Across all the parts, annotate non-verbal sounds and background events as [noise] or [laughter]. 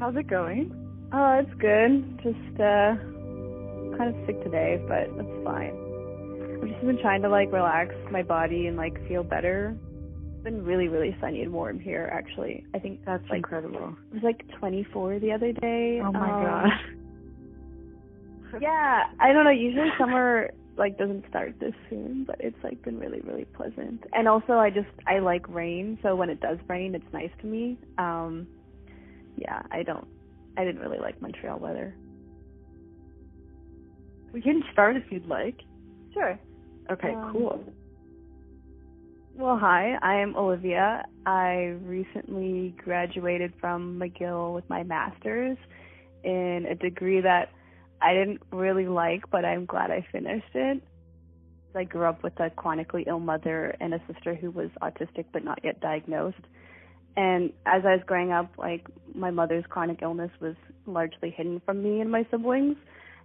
How's it going? Oh, it's good. Just uh kind of sick today, but that's fine. I've just been trying to like relax my body and like feel better. It's been really, really sunny and warm here actually. I think That's like incredible. it was like 24 the other day. Oh my Um, god. [laughs] Yeah, I don't know. Usually summer like doesn't start this soon, but it's like been really, really pleasant. And also, I just I like rain, so when it does rain, it's nice to me. Um, yeah, I don't. I didn't really like Montreal weather. We can start if you'd like. Sure. Okay, Um, cool. Well, hi, I'm Olivia. I recently graduated from McGill with my master's in a degree that I didn't really like, but I'm glad I finished it. I grew up with a chronically ill mother and a sister who was autistic but not yet diagnosed. And as I was growing up, like my mother's chronic illness was largely hidden from me and my siblings,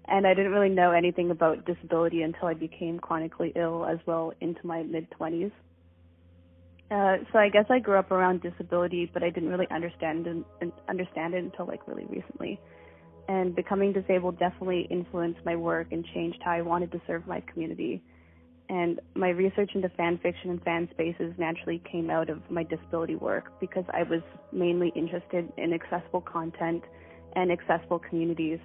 and I didn't really know anything about disability until I became chronically ill as well into my mid 20s. Uh, so I guess I grew up around disability, but I didn't really understand and, and understand it until like really recently. And becoming disabled definitely influenced my work and changed how I wanted to serve my community. And my research into fan fiction and fan spaces naturally came out of my disability work because I was mainly interested in accessible content and accessible communities.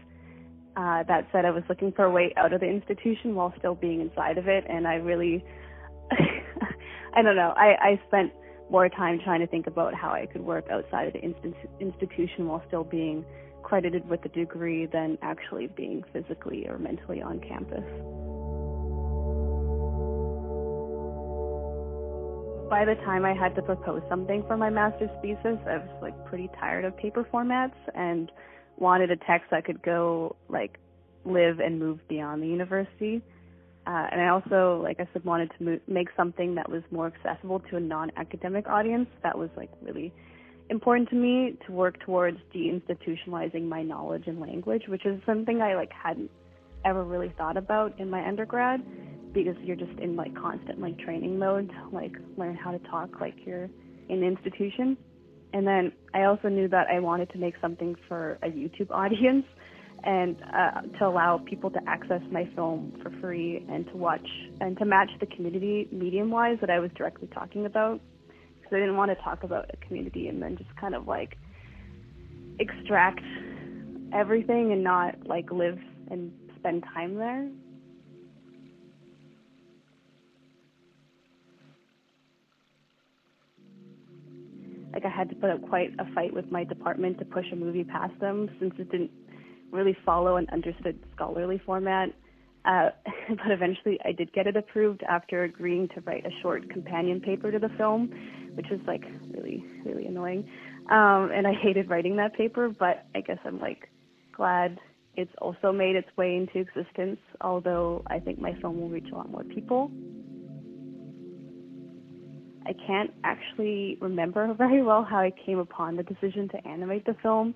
Uh, that said, I was looking for a way out of the institution while still being inside of it, and I really [laughs] I don't know. I, I spent more time trying to think about how I could work outside of the insti- institution while still being credited with a degree than actually being physically or mentally on campus. By the time I had to propose something for my master's thesis, I was like pretty tired of paper formats and wanted a text that could go like live and move beyond the university. Uh, and I also, like I said, wanted to make something that was more accessible to a non-academic audience. That was like really important to me to work towards deinstitutionalizing my knowledge and language, which is something I like hadn't ever really thought about in my undergrad because you're just in like constant like training mode like learn how to talk like you're in an institution. And then I also knew that I wanted to make something for a YouTube [laughs] audience and uh, to allow people to access my film for free and to watch and to match the community medium wise that I was directly talking about because I didn't want to talk about a community and then just kind of like extract everything and not like live and spend time there. Like I had to put up quite a fight with my department to push a movie past them since it didn't really follow an understood scholarly format. Uh, [laughs] but eventually I did get it approved after agreeing to write a short companion paper to the film, which was like really, really annoying. Um, and I hated writing that paper, but I guess I'm like glad it's also made its way into existence, although I think my film will reach a lot more people. I can't actually remember [laughs] very well how I came upon the decision to animate the film.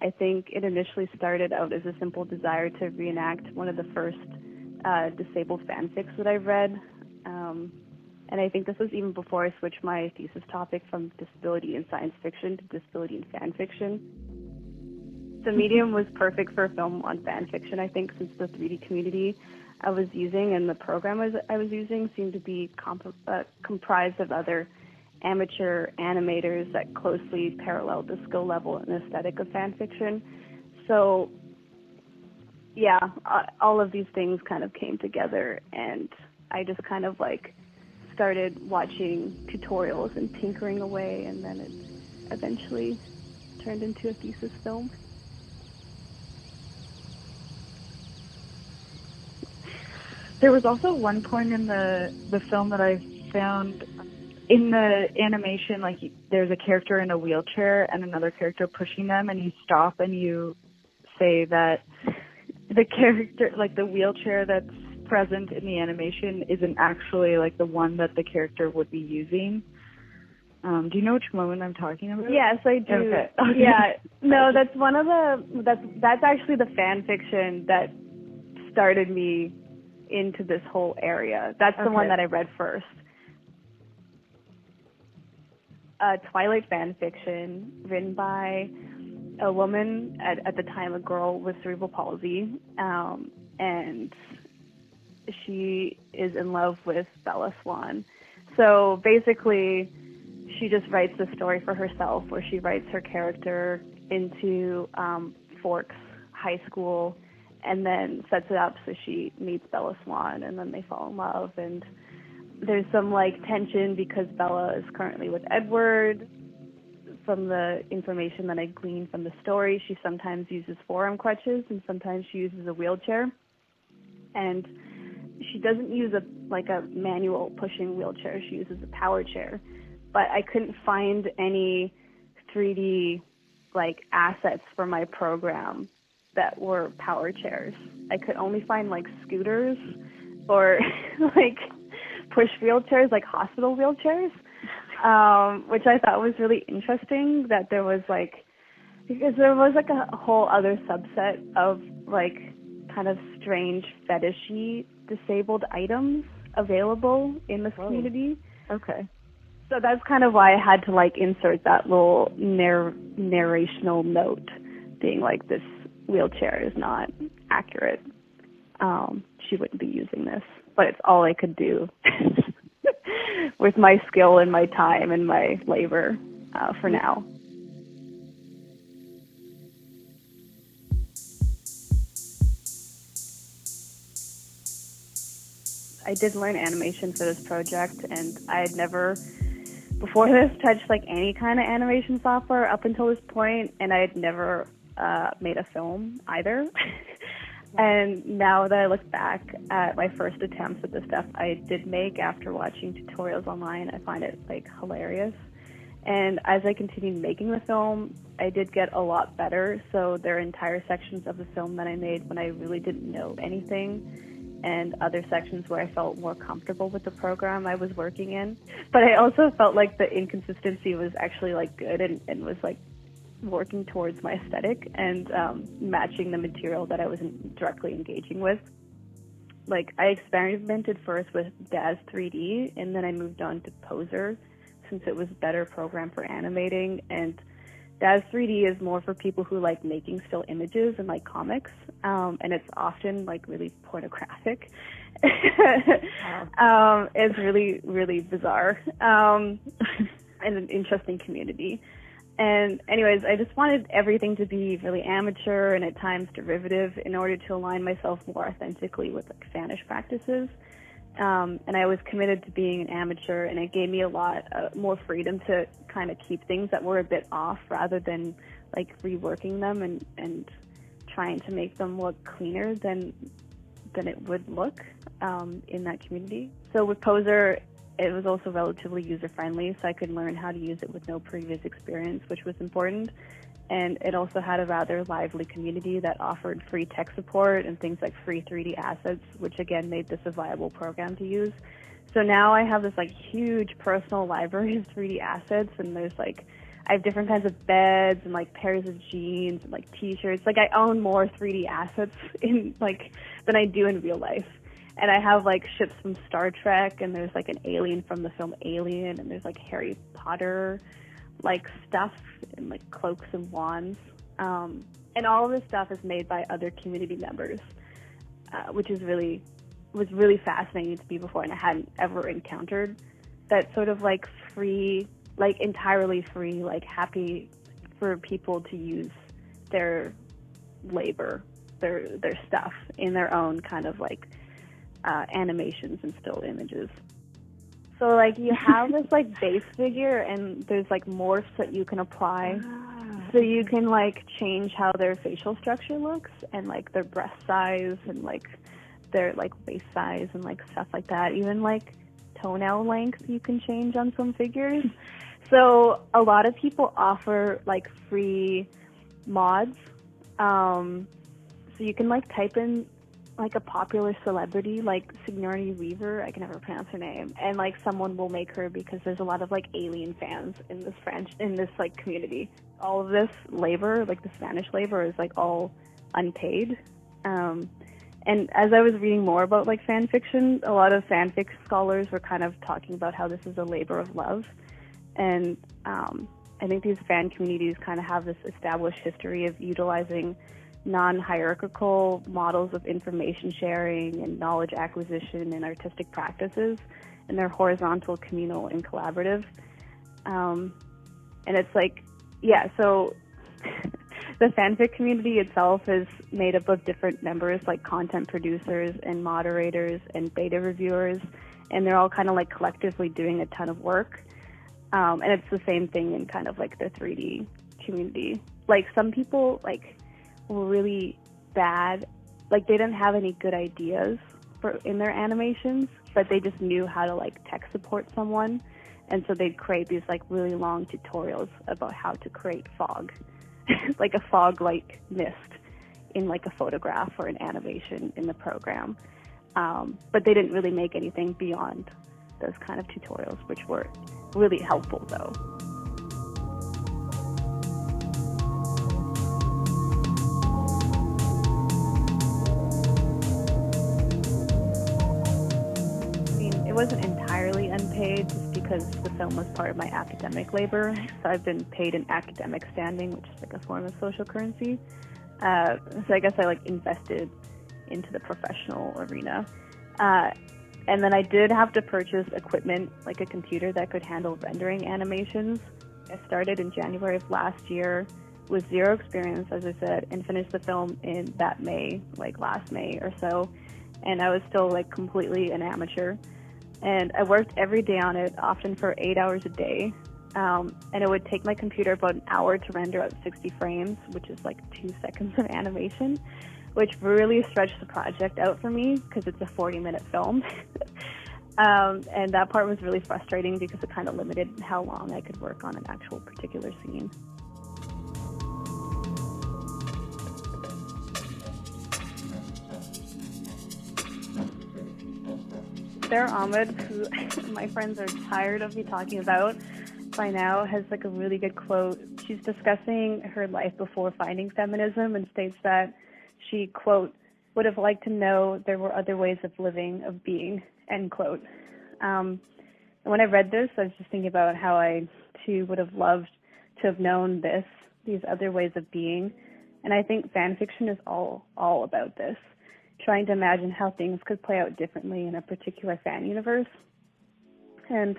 I think it initially started out as a simple desire to reenact one of the first uh, disabled fanfics that I read. Um, and I think this was even before I switched my thesis topic from disability in science fiction to disability in fan fiction. The medium was perfect for film on fan fiction, I think, since the 3D community I was using and the program I was, I was using seemed to be comp- uh, comprised of other amateur animators that closely paralleled the skill level and aesthetic of fan fiction. So, yeah, uh, all of these things kind of came together, and I just kind of like started watching tutorials and tinkering away, and then it eventually turned into a thesis film. There was also one point in the the film that I found in the animation, like there's a character in a wheelchair and another character pushing them, and you stop and you say that the character, like the wheelchair that's present in the animation, isn't actually like the one that the character would be using. Um, do you know which moment I'm talking about? Yes, I do. Okay. Okay. [laughs] Yeah, no, that's one of the that's that's actually the fan fiction that started me into this whole area. That's the one that I read first. A Twilight fan fiction written by a woman at at the time a girl with cerebral palsy um and she is in love with Bella Swan. So basically she just writes the story for herself where she writes her character into um Forks High School and then sets it up so she meets Bella Swan and then they fall in love and there's some like tension because Bella is currently with Edward. From the information that I gleaned from the story, she sometimes uses forearm crutches and sometimes she uses a wheelchair. And she doesn't use a like a manual pushing wheelchair. She uses a power chair. But I couldn't find any 3D like assets for my program that were power chairs. I could only find like scooters or [laughs] like push wheelchairs, like hospital wheelchairs, um, which I thought was really interesting. That there was like because there was like a whole other subset of like kind of strange fetishy disabled items available in this Whoa. community. Okay. So that's kind of why I had to like insert that little narr- narrational note, being like this wheelchair is not accurate. Um, she wouldn't be using this, but it's all I could do [laughs] with my skill and my time and my labor uh, for now. I did learn animation for this project, and I had never before this touched like any kind of animation software up until this point, and I had never uh, made a film either. [laughs] and now that I look back at my first attempts at the stuff I did make after watching tutorials online, I find it like hilarious. And as I continued making the film, I did get a lot better. So there are entire sections of the film that I made when I really didn't know anything and other sections where I felt more comfortable with the program I was working in. But I also felt like the inconsistency was actually like good and, and was like working towards my aesthetic and um, matching the material that I was directly engaging with. Like I experimented first with Daz 3D and then I moved on to Poser since it was a better program for animating and Daz 3D is more for people who like making still images and like comics, um, and it's often like really pornographic. [laughs] um, it's really, really bizarre um, and an interesting community. And anyways, I just wanted everything to be really amateur and at times derivative in order to align myself more authentically with like fannish practices. Um, and I was committed to being an amateur, and it gave me a lot uh, more freedom to kind of keep things that were a bit off, rather than like reworking them and and trying to make them look cleaner than than it would look um, in that community. So with Poser, it was also relatively user friendly, so I could learn how to use it with no previous experience, which was important and it also had a rather lively community that offered free tech support and things like free 3D assets, which again made this a viable program to use. So now I have this like huge personal [laughs] library of 3D assets, and there's like I have different kinds of beds and like pairs of jeans and like t-shirts. Like I own more 3D assets [laughs] in like than I do in real life. And I have like ships from Star Trek, and there's like an alien from the film Alien, and there's like Harry Potter like stuff and like cloaks and wands. Um, and all of this stuff is made by other community members, uh, which is really was really fascinating to me before, and I hadn't ever encountered that sort of like free, like entirely free, like happy for people to use their labor, their their stuff in their own kind of like uh, animations and still images. So like you have this like base figure and there's like morphs that you can apply. So you can like change how their facial structure looks and like their breast size and like their like waist size and like stuff like that. Even like toenail length you can change on some figures. [laughs] So a lot of people offer like free mods. Um, so you can like type in like a popular celebrity like Sigourney Weaver, I can never pronounce her name, and like someone will make her because there's a lot of like alien fans in this French in this like community. All of this labor, like the fannish labor, is like all unpaid. Um, and as I was reading more about like fan fiction, a lot of fanfic scholars were kind of talking about how this is a labor of love, and um, I think these fan communities kind of have this established history of utilizing non hierarchical models of information sharing and knowledge acquisition and artistic practices, and they're horizontal, communal, and collaborative. Um, and it's like, yeah, so [laughs] the fanfic community itself is made up of different members like content producers and moderators and beta reviewers, and they're all kind of like collectively doing a ton of work. Um, and it's the same thing in kind of like the 3D community. Like some people like were really bad, like they didn't have any good ideas for in their animations, but they just knew how to like tech support someone, and so they'd create these like really long tutorials about how to create fog, [laughs] like a fog-like mist in like a photograph or an animation in the program. Um, but they didn't really make anything beyond those kind of tutorials, which were really helpful though. Film was part of my academic labor. So I've been paid in academic standing, which is like a form of social currency. Uh, so I guess I like invested into the professional arena. Uh, and then I did have to purchase equipment like a computer that could handle rendering animations. I started in January of last year with zero experience, as I said, and finished the film in that May, like last May or so. And I was still like completely an amateur. And I worked every day on it, often for eight hours a day. Um, and it would take my computer about an hour to render out 60 frames, which is like two seconds of animation which really stretched the project out for me because it's a 40 minute film. [laughs] um, and that part was really frustrating because it kind of limited how long I could work on an actual particular scene. Sara Ahmed, who [laughs] my friends are tired of me talking about by now, has like a really good quote. She's discussing her life before finding feminism and states that she, quote, would have liked to know there were other ways of living, of being, end quote. Um, and when I read this, I was just thinking about how I too would have loved to have known this, these other ways of being. And I think fan fiction is all all about this, trying to imagine how things could play out differently in a particular fan universe. And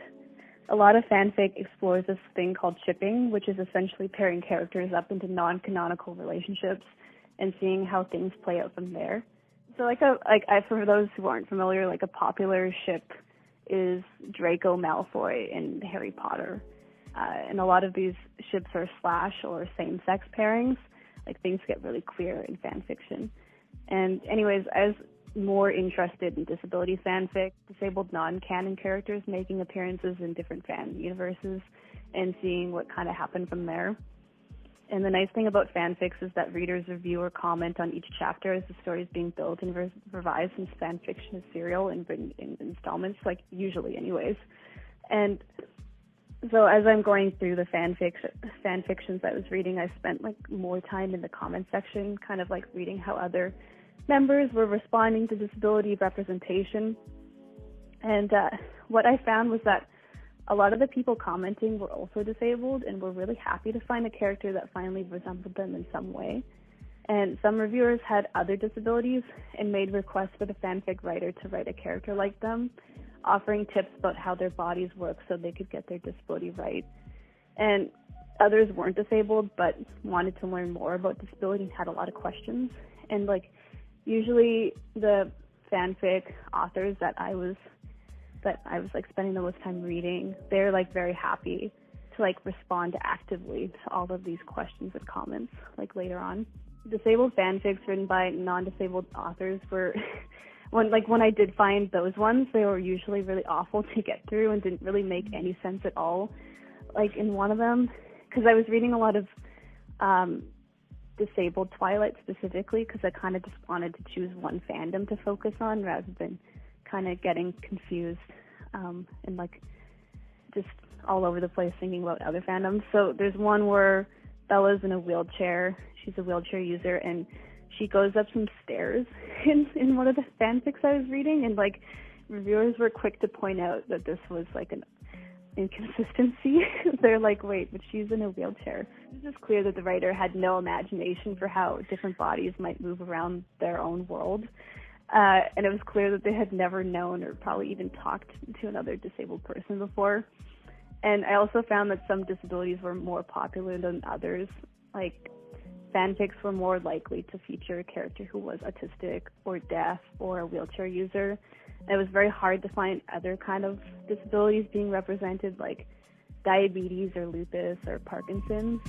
a lot of fanfic explores this thing called shipping, which is essentially pairing characters up into non-canonical relationships and seeing how things play out from there. So like a like I for those who aren't familiar, like a popular ship is Draco Malfoy in Harry Potter. Uh, and a lot of these ships are slash or same sex pairings. Like things get really queer in fan fiction. And anyways, I was more interested in disability fanfic, disabled non-canon characters making appearances in different fan universes and seeing what kind of happened from there. And the nice thing about fanfics is that readers review or comment on each chapter as the story is being built and revised since fanfiction is serial and written in installments, like usually anyways. And so as I'm going through the fanfic fan fictions I was reading, I spent like more time in the comment section, kind of like reading how other members were responding to disability representation. And uh, what I found was that a lot of the people commenting were also disabled and were really happy to find a character that finally resembled them in some way. And some reviewers had other disabilities and made requests for the fanfic writer to write a character like them, offering tips about how their bodies work so they could get their disability right. And others weren't disabled but wanted to learn more about disability and had a lot of questions. And like usually the fanfic authors that I was that I was like spending the most time reading, they're like very happy to like respond actively to all of these questions and comments like later on. Disabled fanfics written by non-disabled authors were [laughs] when like when I did find those ones, they were usually really awful [laughs] to get through and didn't really make any sense at all. Like in one of them, because I was reading a lot of um disabled Twilight specifically because I kind of just wanted to choose one fandom to focus on rather than kind of getting confused um, and like just all over the place thinking about other fandoms. So there's one where Bella's in a wheelchair. She's a wheelchair user and she goes up some stairs [laughs] in in one of the fanfics I was reading and like reviewers were quick to point out that this was like an inconsistency. [laughs] They're like, wait, but she's in a wheelchair. It's just clear that the writer had no imagination for how different bodies might move around their own world. Uh, and it was clear that they had never known or probably even talked to another disabled person before. And I also found that some disabilities were more popular than others. Like fanfics were more likely to feature a character who was autistic or deaf or a wheelchair user. And it was very hard to find other kind of disabilities being represented like diabetes or lupus or Parkinson's.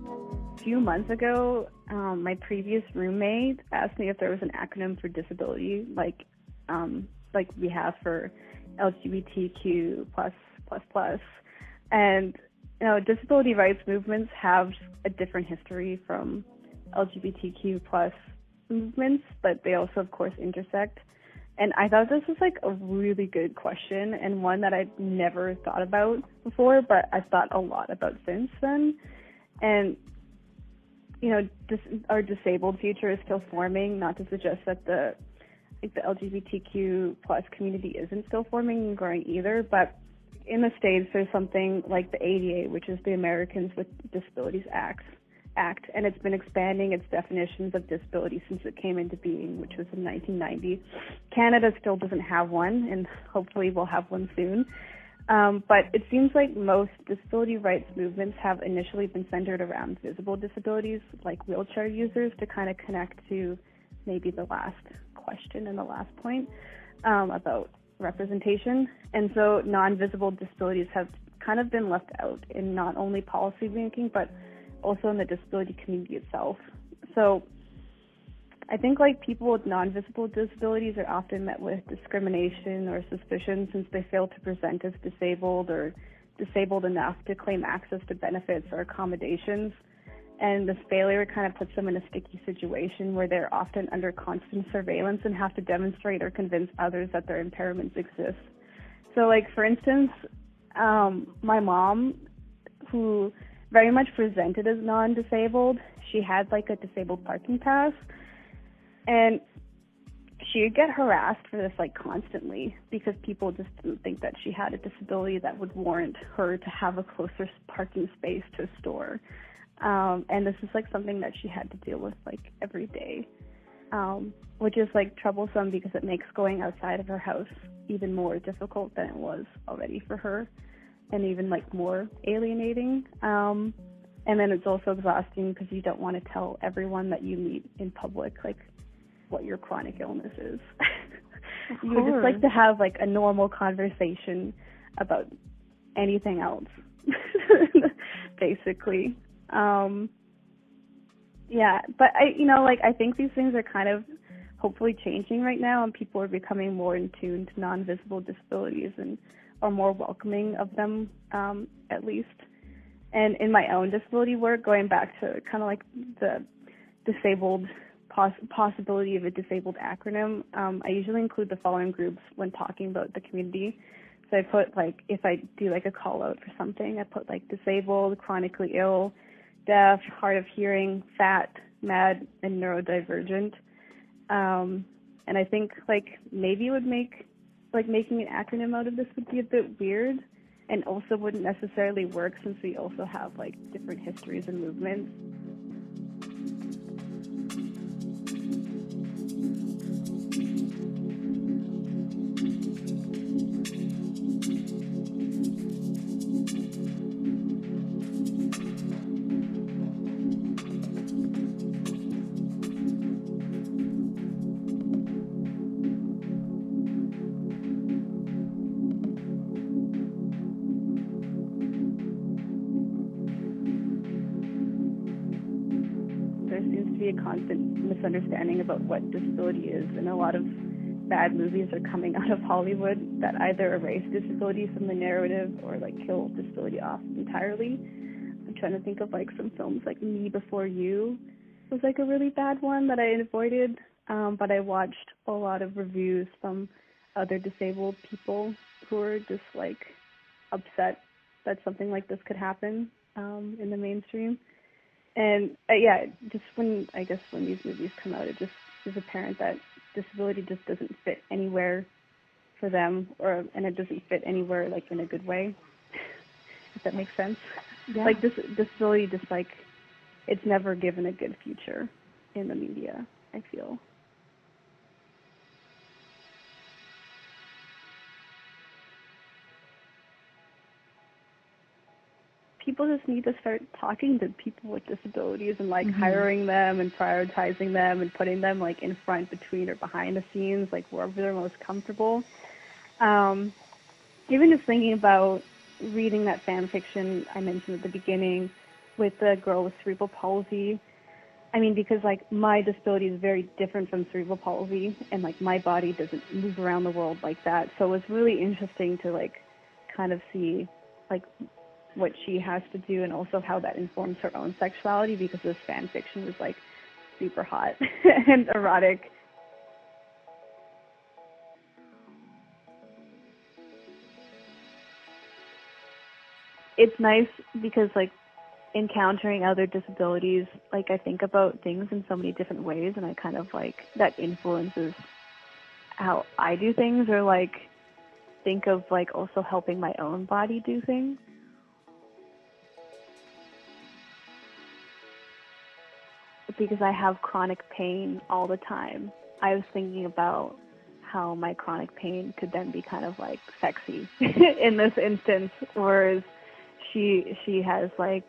A few months ago, um, my previous roommate asked me if there was an acronym for disability, like um, like we have for LGBTQ plus plus plus, and you know disability rights movements have a different history from LGBTQ plus movements, but they also of course intersect. And I thought this was like a really good question and one that I'd never thought about before, but I've thought a lot about since then. And you know, dis- our disabled future is still forming. Not to suggest that the like the LGBTQ plus community isn't still forming and growing either, but in the states there's something like the ADA, which is the Americans with Disabilities Act, Act, and it's been expanding its definitions of disability since it came into being, which was in 1990. Canada still doesn't have one, and hopefully we'll have one soon. Um, but it seems like most disability rights movements have initially been centered around visible disabilities, like wheelchair users, to kind of connect to maybe the last question and the last point um, about representation. And so non-visible disabilities have kind of been left out in not only policy making, but also in the disability community itself. So I think like people with non-visible disabilities are often met with discrimination or suspicion since they fail to present as disabled or disabled enough to claim access to benefits or accommodations. And this failure kind of puts them in a sticky situation where they're often under constant surveillance and have to demonstrate or convince others that their impairments exist. So like for instance, um, my mom, who very much presented as non-disabled, she had like a disabled parking pass and she would get harassed for this like constantly because people just didn't think that she had a disability that would warrant her to have a closer parking space to a store. Um, and this is like something that she had to deal with like every day, um, which is like troublesome because it makes going outside of her house even more difficult than it was already for her, and even like more alienating. Um, and then it's also exhausting because you don't want to tell everyone that you meet in public like what your chronic illness is. you would just like to have like a normal conversation about anything else, [laughs] basically. Um, yeah, but I, you know, like I think these things are kind of hopefully changing right now, and people are becoming more in tune to non-visible disabilities and are more welcoming of them, um, at least. And in my own disability work, going back to kind of like the disabled poss- possibility of a disabled acronym, um, I usually include the following groups when talking about the community. So I put like if I do like a call out for something, I put like disabled, chronically ill, deaf, hard of hearing, fat, mad, and neurodivergent. Um, and I think like maybe it would make like making an acronym out of this would be a bit weird and also wouldn't necessarily work since we also have like different histories and movements. Misunderstanding about what disability is, and a lot of bad movies are coming out of Hollywood that either erase disability from the narrative or like kill disability off entirely. I'm trying to think of like some films like Me Before You was like a really bad one that I avoided, um, but I watched a lot of reviews from other disabled people who were just like upset that something like this could happen um, in the mainstream and uh, yeah, just when I guess when these movies come out, it just is apparent that disability just doesn't fit anywhere for them, or and it doesn't fit anywhere like in a good way. [laughs] if that makes sense. Yeah. Like this disability, just like it's never given a good future in the media. I feel. People just need to start talking to people with disabilities and like mm-hmm. hiring them and prioritizing them and putting them like in front, between, or behind the scenes, like wherever they're most comfortable. Um, even just thinking about reading that fan fiction I mentioned at the beginning with the girl with cerebral palsy. I mean, because like my disability is very different from cerebral palsy, and like my body doesn't move around the world like that. So it was really interesting to like kind of see like what she has to do and also how that informs her own sexuality because this fan fiction is like super hot [laughs] and erotic. It's nice because like encountering other disabilities, like I think about things in so many different ways and I kind of like that influences how I do things or like think of like also helping my own body do things. Because I have chronic pain all the time. I was thinking about how my chronic pain could then be kind of like sexy [laughs] in this instance, whereas she she has like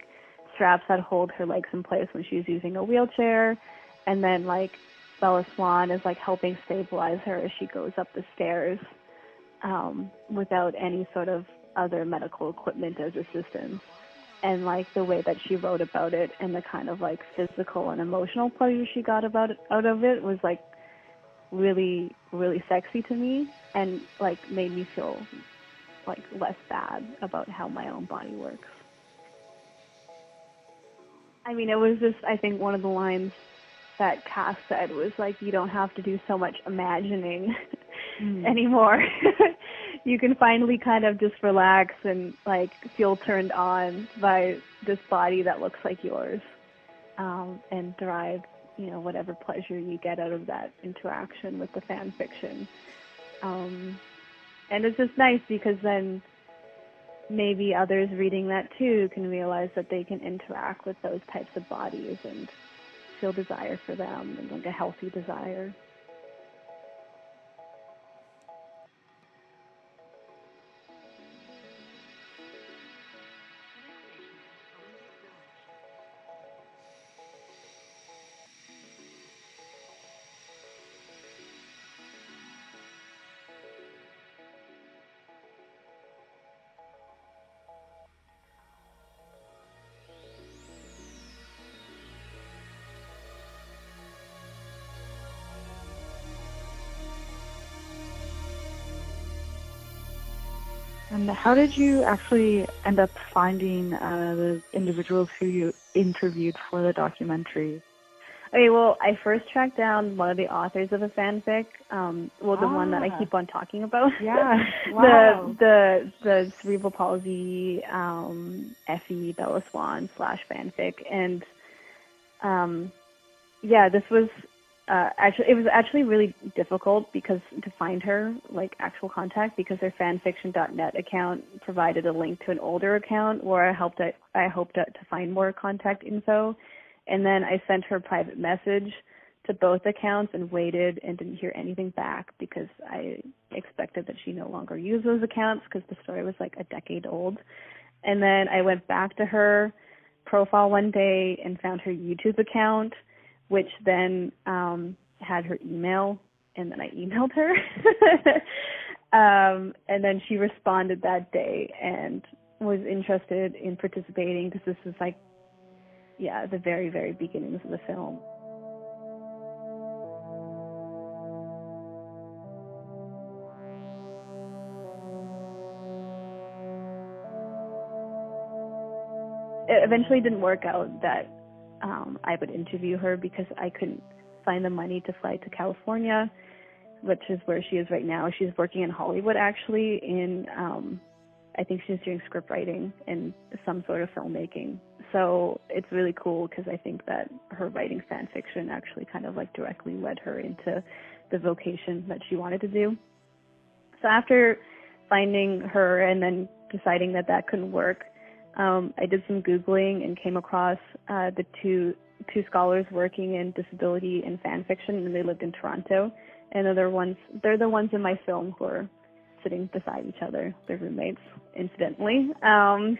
straps that hold her legs in place when she's using a wheelchair, and then like Bella Swan is like helping stabilize her as she goes up the stairs um, without any sort of other medical equipment as assistance and like the way that she wrote about it and the kind of like physical and emotional pleasure she got about it out of it was like really really sexy to me and like made me feel like less bad about how my own body works. I mean, it was just I think one of the lines that Cass said was like you don't have to do so much imagining mm. [laughs] anymore. [laughs] you can finally kind of just relax and like feel turned on by this body that looks like yours um, and derive you know whatever pleasure you get out of that interaction with the fan fiction. Um, and it's just nice because then maybe others reading that too can realize that they can interact with those types of bodies and feel desire for them and like a healthy desire And how did you actually end up finding uh, the individuals who you interviewed for the documentary? Okay, well, I first tracked down one of the authors of a fanfic. Um, well, the ah. one that I ah. keep on talking about. Yeah, [laughs] wow. the the the cerebral palsy um, Effie Bella Swan slash fanfic, and um, yeah, this was uh, actually it was actually really difficult because to find her like actual contact because her fanfiction.net account provided a link to an older account where I helped I, I hoped to, to find more contact info. And then I sent her a private message to both accounts and waited and didn't hear anything back because I expected that she no longer used those accounts because the story was like a decade old. And then I went back to her profile one day and found her YouTube account which then um, had her email, and then I emailed her. [laughs] um, and then she responded that day and was interested in participating because this was like, yeah, the very, very beginnings of the film. It eventually didn't work out that um, I would interview her because I couldn't find the money to fly to California, which is where she is right now. She's working in Hollywood actually in um I think she's doing script writing and some sort of filmmaking. So it's really cool because I think that her writing fan fiction actually kind of like directly led her into the vocation that she wanted to do. So after finding her and then deciding that that couldn't work, um, I did some googling and came across uh, the two two scholars working in disability and fan fiction, and they lived in Toronto. And they're the ones they're the ones in my film who are sitting beside each other. They're roommates, incidentally. Um,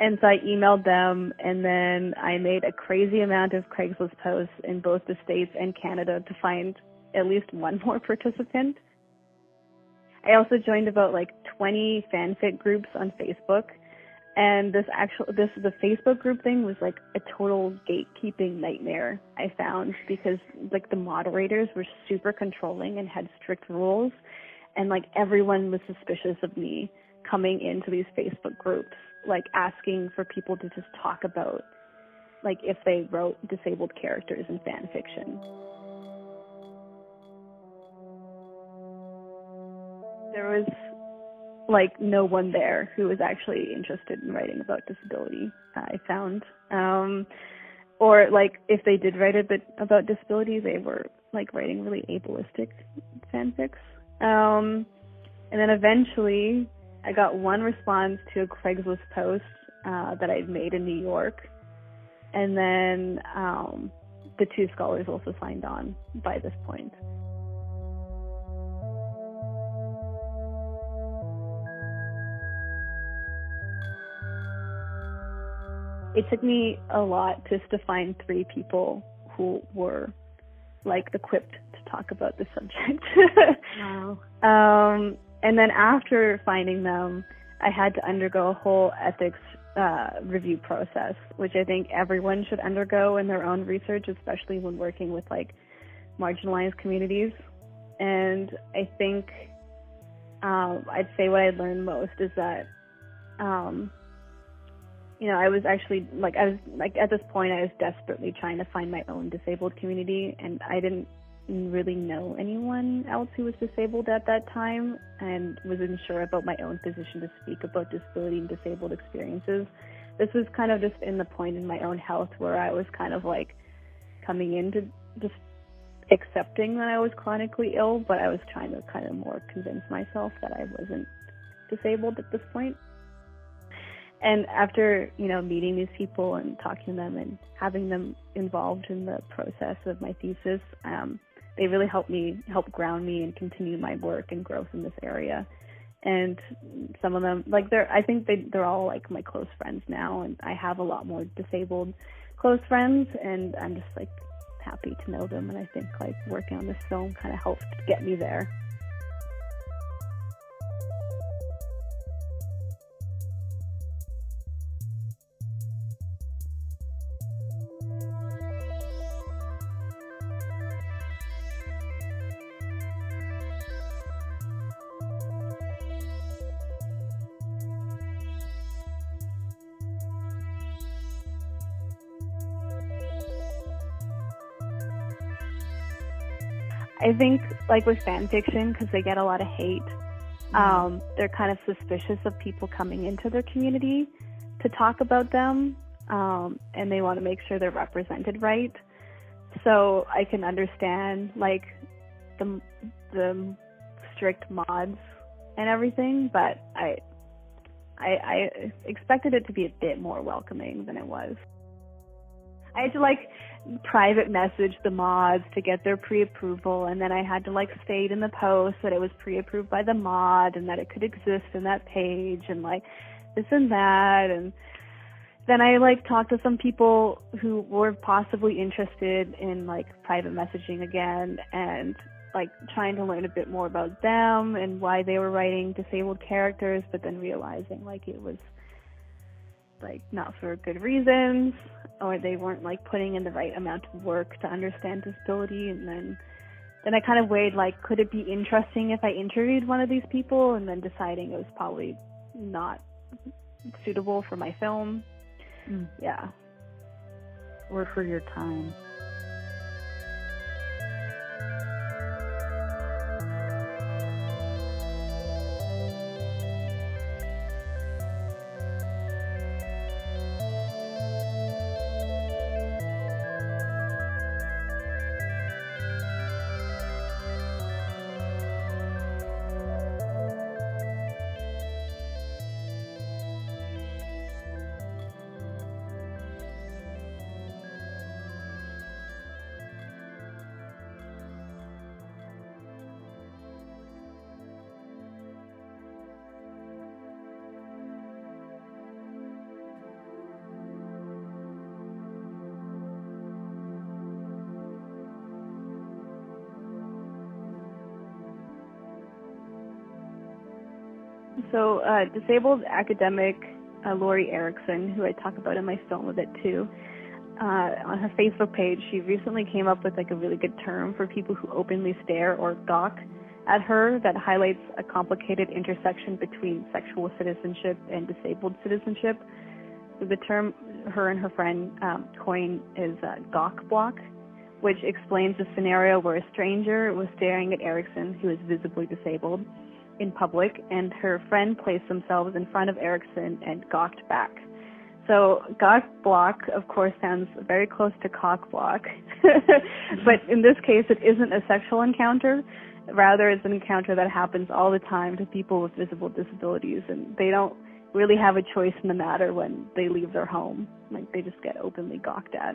and so I emailed them, and then I made a crazy amount of Craigslist posts in both the states and Canada to find at least one more [laughs] participant. I also joined about like 20 fanfic groups on Facebook and this actual this the Facebook group thing was like a total gatekeeping nightmare I found because like the moderators were super controlling and had strict rules and like everyone was suspicious of me coming into these Facebook groups like asking for people to just talk about like if they wrote disabled characters in fan fiction. There was like no one there who was actually interested in writing about disability. I found, um, or like if they did write a bit about disability, they were like writing really ableistic fanfics. Um, and then eventually, I got one response to a Craigslist post uh, that I'd made in New York, and then um, the two scholars also signed on by this point. It took me a lot just to find three people who were like equipped to talk about the subject. [laughs] wow. Um, and then after finding them, I had to undergo a whole ethics uh, review process, which I think everyone should undergo in their own research, especially when working with like marginalized communities. And I think um, I'd say what I learned most is that um, you know, I was actually like I was like at this point I was desperately trying to find my own disabled community and I didn't really know anyone else who was disabled at that time and was unsure about my own position to speak about disability and disabled experiences. This was kind of just in the point in my own health where I was kind of like coming into just accepting that I was chronically ill, but I was trying to kind of more convince myself that I wasn't disabled at this point and after you know meeting these people and talking to them and having them involved in the process of my thesis um, they really helped me help ground me and continue my work and growth in this area. And some of them like they're i think they they're all like my close friends now. And i have a lot more disabled close friends. And i'm just like happy to know them. And i think like working on this film kind of helped get me there I think like with fan fiction, because they get a lot of hate, mm-hmm. um, they're kind of suspicious of people coming into their community to talk about them, um, and they want to make sure they're represented right. So I can understand like the the strict mods and everything, but I I, I expected it to be a bit more welcoming than it was. I had to like private message the mods to get their pre-approval and then I had to like state in the post that it was pre-approved by the mod and that it could exist in that page and like this and that. And then I like talked to some people who were possibly interested in like private messaging again and like trying to learn a bit more about them and why they were writing disabled characters but then realizing like it was like not for good reasons or they weren't like putting in the right amount of work to understand disability and then then I kind of weighed like could it be interesting if I interviewed one of these people and then deciding it was probably not suitable for my film. Mm. Yeah. Or for your time. So, uh, disabled academic uh, Loree Erickson, who I talk about in my film a bit too, uh, on her Facebook page, she recently came up with like a really good term for people who openly stare or gawk at her that highlights a complicated intersection between sexual citizenship and disabled citizenship. The term her and her friend um, coin is uh, gawk block, which explains a scenario where a stranger was staring at Erickson, who is visibly disabled, in public, and her friend placed themselves in front of Erickson and gawked back. So gawk block, of course, sounds very close to cock block, [laughs] but in this case, it isn't a sexual encounter. Rather, it's an encounter that happens all the time to people with visible disabilities, and they don't really have a choice in the matter when they leave their home. Like they just get openly gawked at.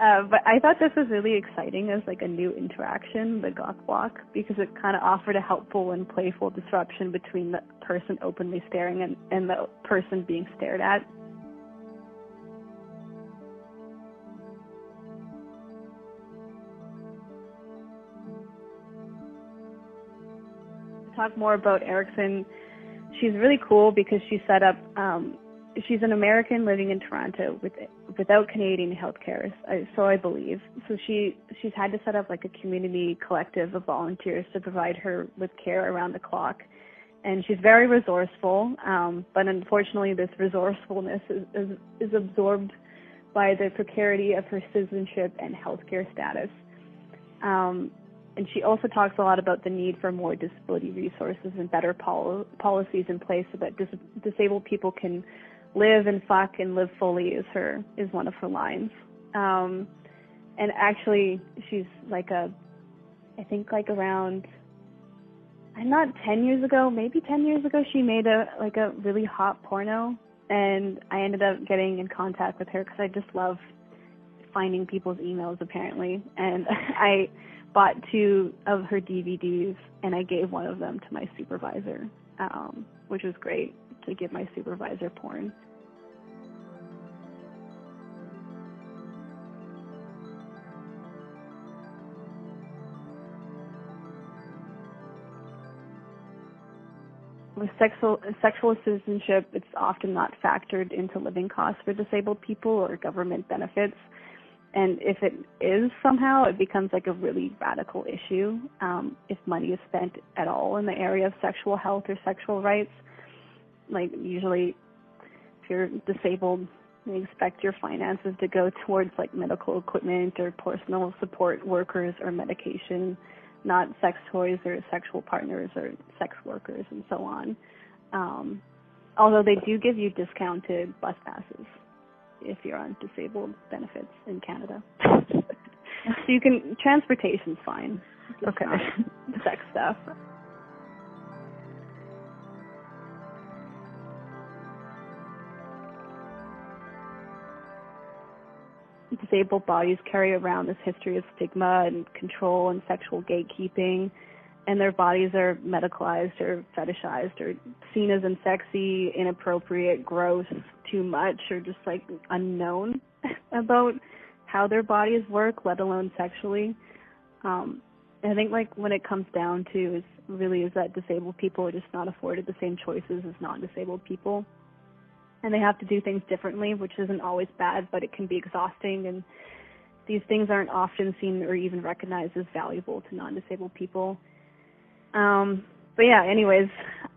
Uh, but I thought this was really exciting as like a new interaction, the gawk walk, because it kind of offered a helpful and playful disruption between the person openly staring and, and the person being stared at. talk more about Erickson. She's really cool because she set up. Um, she's an American living in Toronto with without Canadian health care, so I believe. So she she's had to set up like a community collective of volunteers to provide her with care around the clock. And she's very resourceful, um, but unfortunately, this resourcefulness is, is, is absorbed by the precarity of her citizenship and healthcare status. Um, and she also talks a lot about the need for more disability resources and better pol- policies in place so that dis- disabled people can live and fuck and live fully is her is one of her lines. Um and actually she's like a i think like around i'm not 10 years ago maybe 10 years ago she made a like a really hot porno. And i ended up getting in contact with her because i just love finding people's emails apparently. And [laughs] i bought two of her DVDs and I gave one of them to my supervisor, um, which was great to give my supervisor porn. With sexual sexual citizenship, it's often not factored into living costs for disabled people or government benefits and if it is somehow, it becomes like a really radical issue um, if money is spent at all in the area of sexual health or sexual rights. Like usually, if you're disabled, you expect your finances to go towards like medical equipment or personal support workers or medication, not sex toys or sexual partners or sex workers and so on. Um, although they do give you discounted bus passes if you're on disabled benefits in Canada. [laughs] so you can transportation's fine. okay. sex stuff. Disabled bodies carry around this history of stigma and control and sexual gatekeeping and their bodies are medicalized or fetishized or seen as unsexy, inappropriate, gross, too much, or just like unknown [laughs] about how their bodies work, let alone sexually. Um, I think like when it comes down to is really is that disabled people are just not afforded the same choices as non-disabled people, and they have to do things differently, which isn't always bad, but it can be exhausting and these things aren't often seen or even recognized as valuable to non-disabled people um, but yeah, anyways,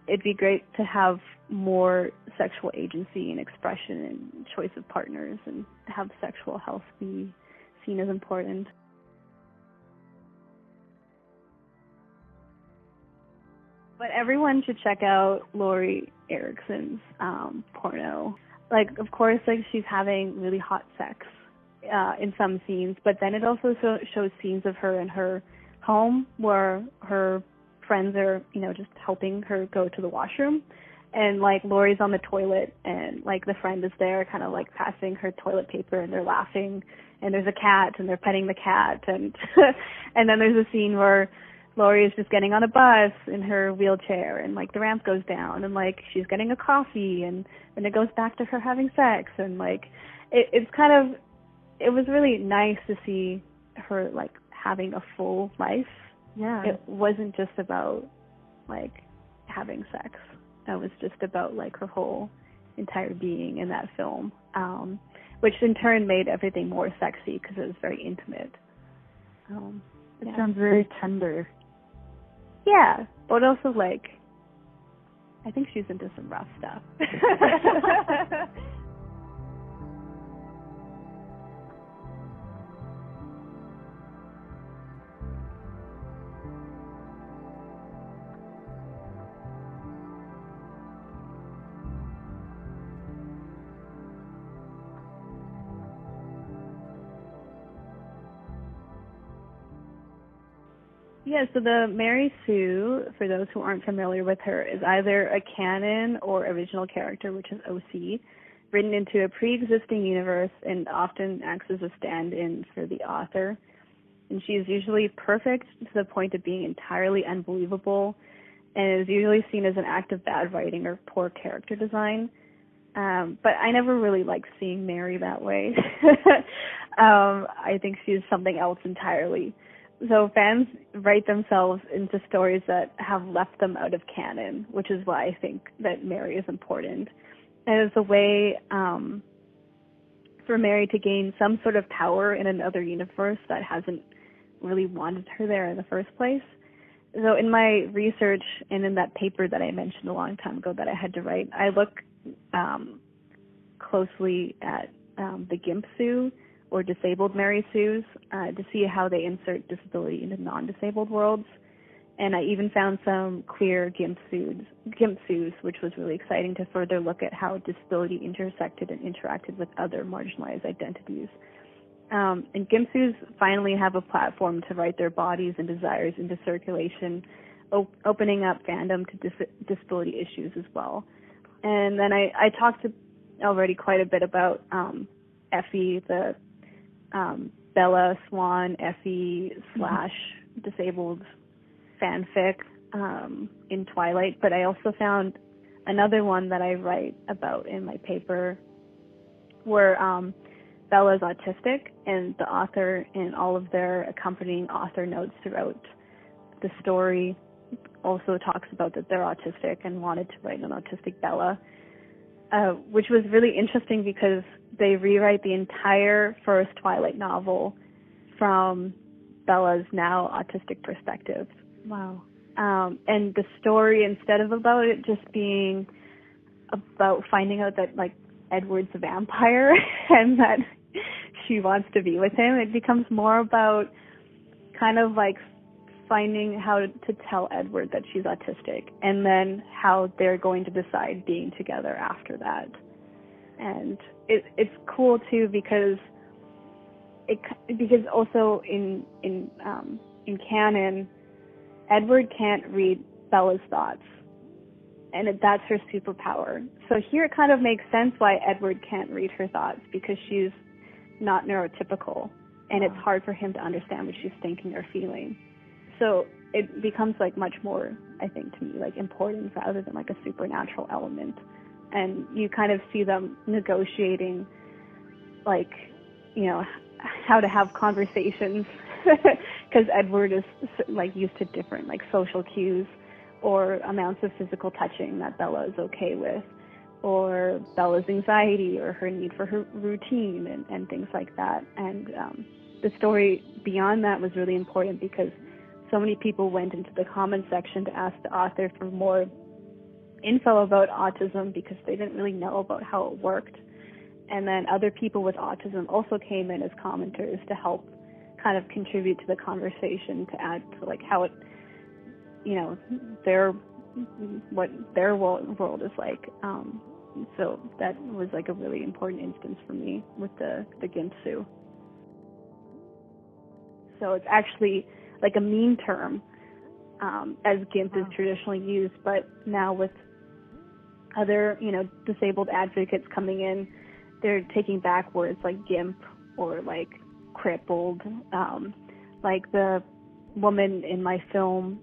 it'd be great to have more sexual agency and expression and choice of partners and have sexual health be seen as important. But everyone should check out Loree Erickson's um, porno. Like, of course, like she's having really hot sex uh, in some scenes, but then it also so- shows scenes of her in her home where her friends are, you know, just helping her go to the washroom. And like Loree's on the toilet and like the friend is there kind of like passing her toilet paper and they're laughing and there's a cat and they're petting the cat and [laughs] and then there's a scene where Loree is just getting on a bus in her wheelchair and like the ramp goes down and like she's getting a coffee and then it goes back to her having sex and like it, it's kind of it was really nice to see her like having a full life yeah. It wasn't just about like having sex. That was just about like her whole entire being in that film, um, which in turn made everything more sexy because it was very intimate. Um, it yeah. sounds very tender. Yeah, but also like, I think she's into some rough stuff. [laughs] [laughs] Yeah, so the Mary Sue, for those who aren't familiar with her, is either a canon or original character, which is OC, written into a pre-existing universe and often acts as a stand-in for the author. And she is usually perfect to the point of being entirely unbelievable and is usually seen as an act of bad writing or poor character design. Um, but I never really liked seeing Mary that way. [laughs] um, I think she's something else entirely so fans write themselves into stories that have left them out of canon, which is why I think that Mary is important. And it's a way um, for Mary to gain some sort of power in another universe that hasn't really wanted her there in the first place. So in my research and in that paper that I mentioned a long time ago that I had to write, I look um, closely at um, the Gimp-Sue or disabled Mary Sues uh, to see how they insert disability into non-disabled worlds. And I even found some queer Gimp Sues, Gimp Sues, which was really exciting to further look at how disability intersected and interacted with other marginalized identities. Um, and Gimp Sues finally have a platform to write their bodies and desires into circulation, op- opening up fandom to dis- disability issues as well. And then I, I talked already quite a bit about um, Effie, the um, Bella Swan Effie slash disabled fanfic um, in Twilight, but I also found another one that I write about in my paper where um, Bella's autistic and the author and all of their accompanying author notes throughout the story. Also talks about that they're autistic and wanted to write an autistic Bella, uh, which was really interesting because they rewrite the entire first Twilight novel from Bella's now autistic perspective. Wow. Um, and the story, instead of about it just being about finding out that like Edward's a vampire [laughs] and that she wants to be with him, it becomes more about kind of like finding how to tell Edward that she's autistic and then how they're going to decide being together after that. And it, it's cool too because it because also in in um, in canon, Edward can't read Bella's thoughts, and it, that's her superpower. So here it kind of makes sense why Edward can't read her thoughts because she's not neurotypical, and it's hard for him to understand what she's thinking or feeling. So it becomes like much more, I think, to me, like important rather than like a supernatural element. And you kind of see them negotiating like you know how to have conversations. [laughs] Because Edward is like used to different like social cues or amounts of physical touching that Bella is okay with or Bella's anxiety or her need for her routine and, and things like that. And um, the story beyond that was really important because so many people went into the comment section to ask the author for more info about autism because they didn't really know about how it worked. And then other people with autism also came in as commenters to help kind of contribute to the conversation to add to like how it, you know, their what their world, world is like. Um, so that was like a really important instance for me with the the Gimp-Sue. So it's actually like a mean term um, as GIMP is traditionally used, but now with other, you know, disabled advocates coming in, they're taking back words like gimp or like crippled. Um, like the woman in my film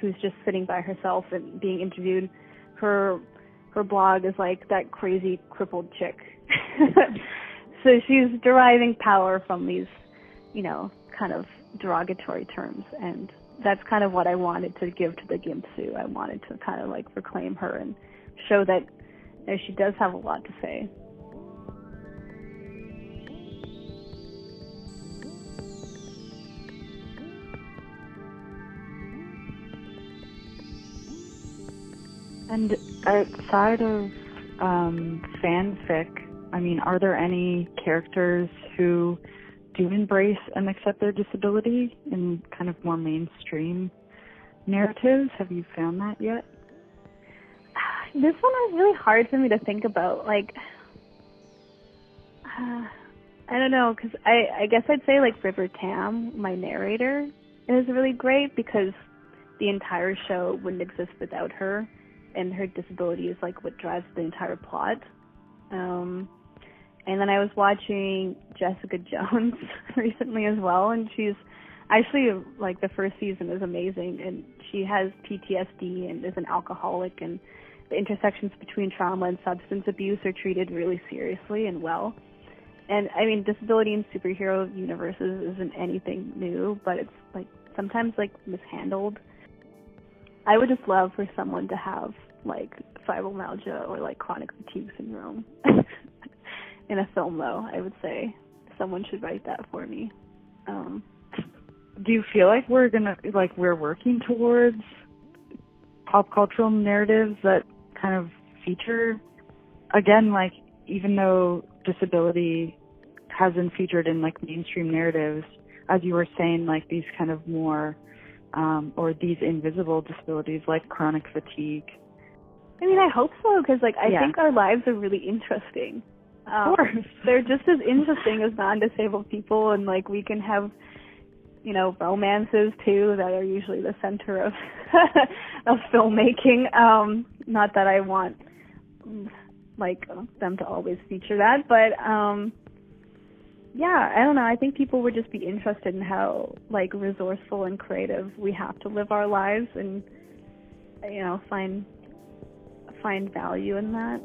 who's just sitting by herself and being interviewed, her her blog is like that crazy crippled chick. [laughs] so she's deriving power from these, you know, kind of derogatory terms and that's kind of what I wanted to give to the Gimp-Sue. I wanted to kind of like reclaim her and show that you know, she does have a lot to say. And outside of um, fanfic, I mean, are there any characters who do embrace and accept their disability in kind of more mainstream narratives? Have you found that yet? This one is really hard for me to think about. Like, uh, [sighs] I don't know, because I, I guess I'd say like River Tam, my narrator, is really great because the entire show wouldn't exist without her and her disability is like what drives the entire plot. Um, and then I was watching Jessica Jones [laughs] recently as well, and she's actually like the first season is amazing, and she has PTSD and is an alcoholic, and the intersections between trauma and substance abuse are treated really seriously and well. And I mean, disability in superhero universes isn't anything new, but it's like sometimes like mishandled I would just love for someone to have like fibromyalgia or like chronic fatigue syndrome [laughs] in a film though, I would say someone should write that for me. Um do you feel like we're gonna like we're working towards pop cultural narratives that kind of feature again like even though disability hasn't featured in like mainstream narratives as you were saying like these kind of more um, or these invisible disabilities like chronic fatigue? I mean, I hope so because like I yeah. think our lives are really interesting. Um, of course, [laughs] they're just as interesting as non-disabled people, and like we can have, you know, romances too that are usually the center of [laughs] of filmmaking. Um, not that I want like them to always feature that, but um, yeah, I don't know. I think people would just be interested in how like resourceful and creative we have to live our lives and you know, find find value in that.